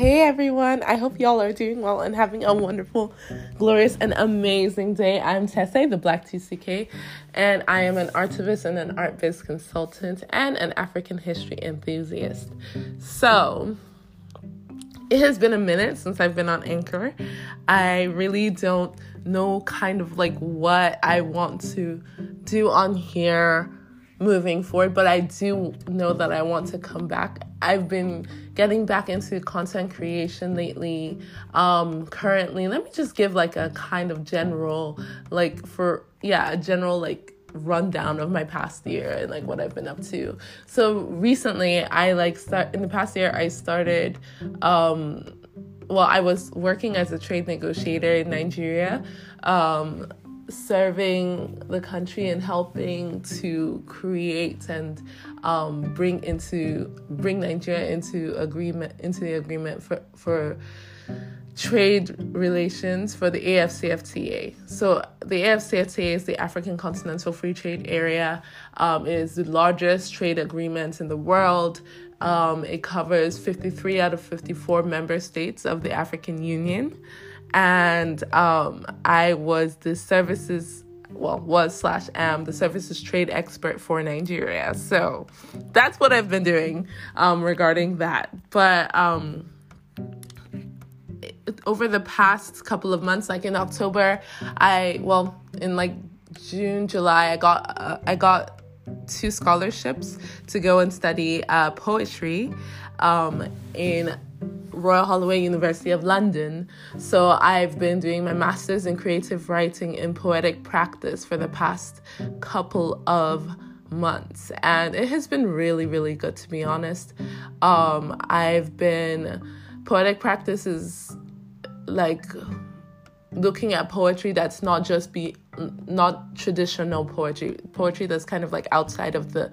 Hey everyone, I hope y'all are doing well and having a wonderful, glorious, and amazing day. I'm Tessa, the Black TCK, and I am an artivist and an art biz consultant and an African history enthusiast. So, it has been a minute since I've been on Anchor. I really don't know kind of like what I want to do on here moving forward, but I do know that I want to come back. I've been getting back into content creation lately. Um, currently, let me just give like a kind of general, like for, yeah, a general like rundown of my past year and like what I've been up to. So recently, I like start in the past year, I started, um, well, I was working as a trade negotiator in Nigeria. Um, serving the country and helping to create and um, bring into bring Nigeria into agreement into the agreement for for trade relations for the AFCFTA. So the AFCFTA is the African Continental Free Trade Area. Um, it is the largest trade agreement in the world. Um, it covers 53 out of 54 member states of the African Union and um, I was the services well was slash am the services trade expert for Nigeria. So that's what I've been doing um, regarding that. But um, over the past couple of months, like in October, I well in like June, July, I got uh, I got two scholarships to go and study uh, poetry um, in Royal Holloway University of London. So I've been doing my master's in creative writing and poetic practice for the past couple of months and it has been really really good to be honest um i've been poetic practice is like looking at poetry that's not just be not traditional poetry. Poetry that's kind of like outside of the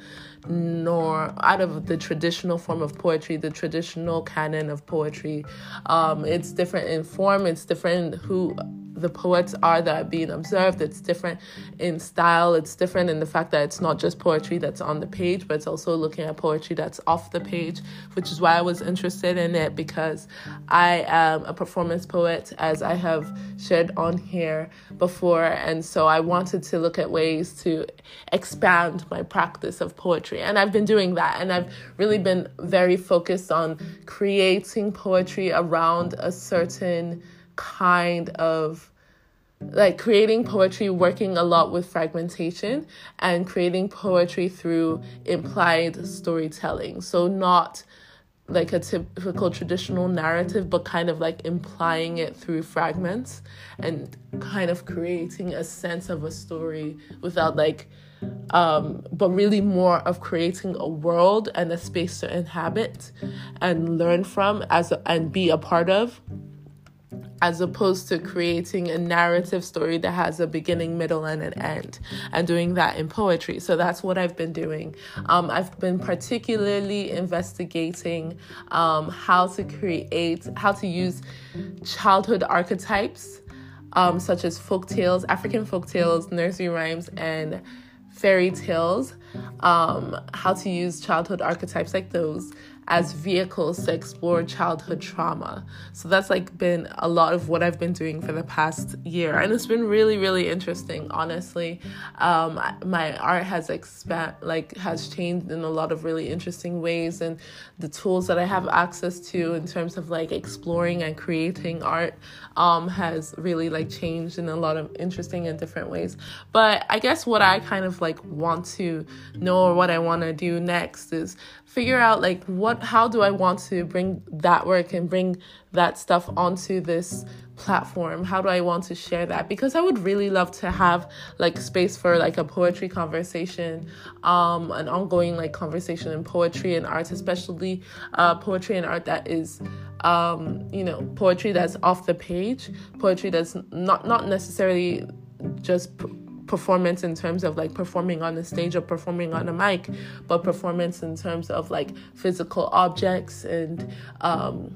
nor out of the traditional form of poetry the traditional canon of poetry. Um, it's different in form it's different who the poets are that are being observed. It's different in style. It's different in the fact that it's not just poetry that's on the page, but it's also looking at poetry that's off the page, which is why I was interested in it because I am a performance poet, as I have shared on here before. And so I wanted to look at ways to expand my practice of poetry. And I've been doing that. And I've really been very focused on creating poetry around a certain kind of like creating poetry, working a lot with fragmentation and creating poetry through implied storytelling. So, not like a typical traditional narrative, but kind of like implying it through fragments and kind of creating a sense of a story without like, um, but really more of creating a world and a space to inhabit and learn from as a, and be a part of as opposed to creating a narrative story that has a beginning, middle, and an end, and doing that in poetry. So that's what I've been doing. Um, I've been particularly investigating um, how to create, how to use childhood archetypes, um, such as folk tales, African folk tales, nursery rhymes, and fairy tales, um, how to use childhood archetypes like those as vehicles to explore childhood trauma. So that's like been a lot of what I've been doing for the past year, and it's been really, really interesting. Honestly, um, my art has expand like has changed in a lot of really interesting ways, and the tools that I have access to in terms of like exploring and creating art um, has really like changed in a lot of interesting and different ways. But I guess what I kind of like want to know or what I want to do next is figure out like what how do I want to bring that work and bring that stuff onto this platform? How do i want to share that? Because i would really love to have like space for like a poetry conversation um an ongoing like conversation in poetry and art especially uh poetry and art that is um you know poetry that's off the page poetry that's not not necessarily just performance in terms of like performing on the stage or performing on a mic, but performance in terms of like physical objects and um,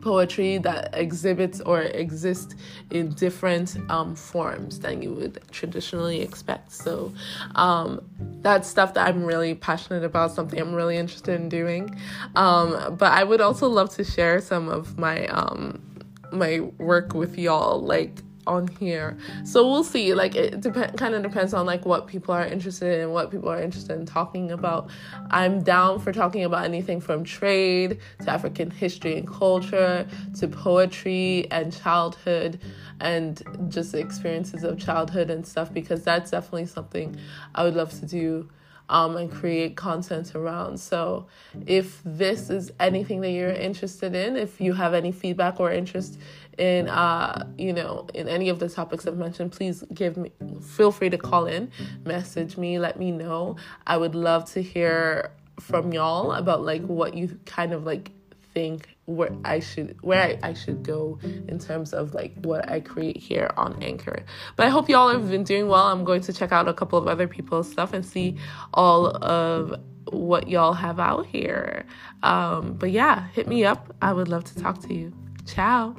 poetry that exhibits or exist in different um, forms than you would traditionally expect. So, um, that's stuff that I'm really passionate about, something I'm really interested in doing. Um, but I would also love to share some of my um, my work with y'all, like on here. So we'll see. Like it depend kind of depends on like what people are interested in, what people are interested in talking about. I'm down for talking about anything from trade to African history and culture to poetry and childhood and just experiences of childhood and stuff because that's definitely something I would love to do um, and create content around. So, if this is anything that you're interested in, if you have any feedback or interest in, uh, you know, in any of the topics I've mentioned, please give me, feel free to call in, message me, let me know. I would love to hear from y'all about like what you kind of like think where I should where I, I should go in terms of like what I create here on Anchor. But I hope y'all have been doing well. I'm going to check out a couple of other people's stuff and see all of what y'all have out here. Um, but yeah, hit me up. I would love to talk to you. Ciao.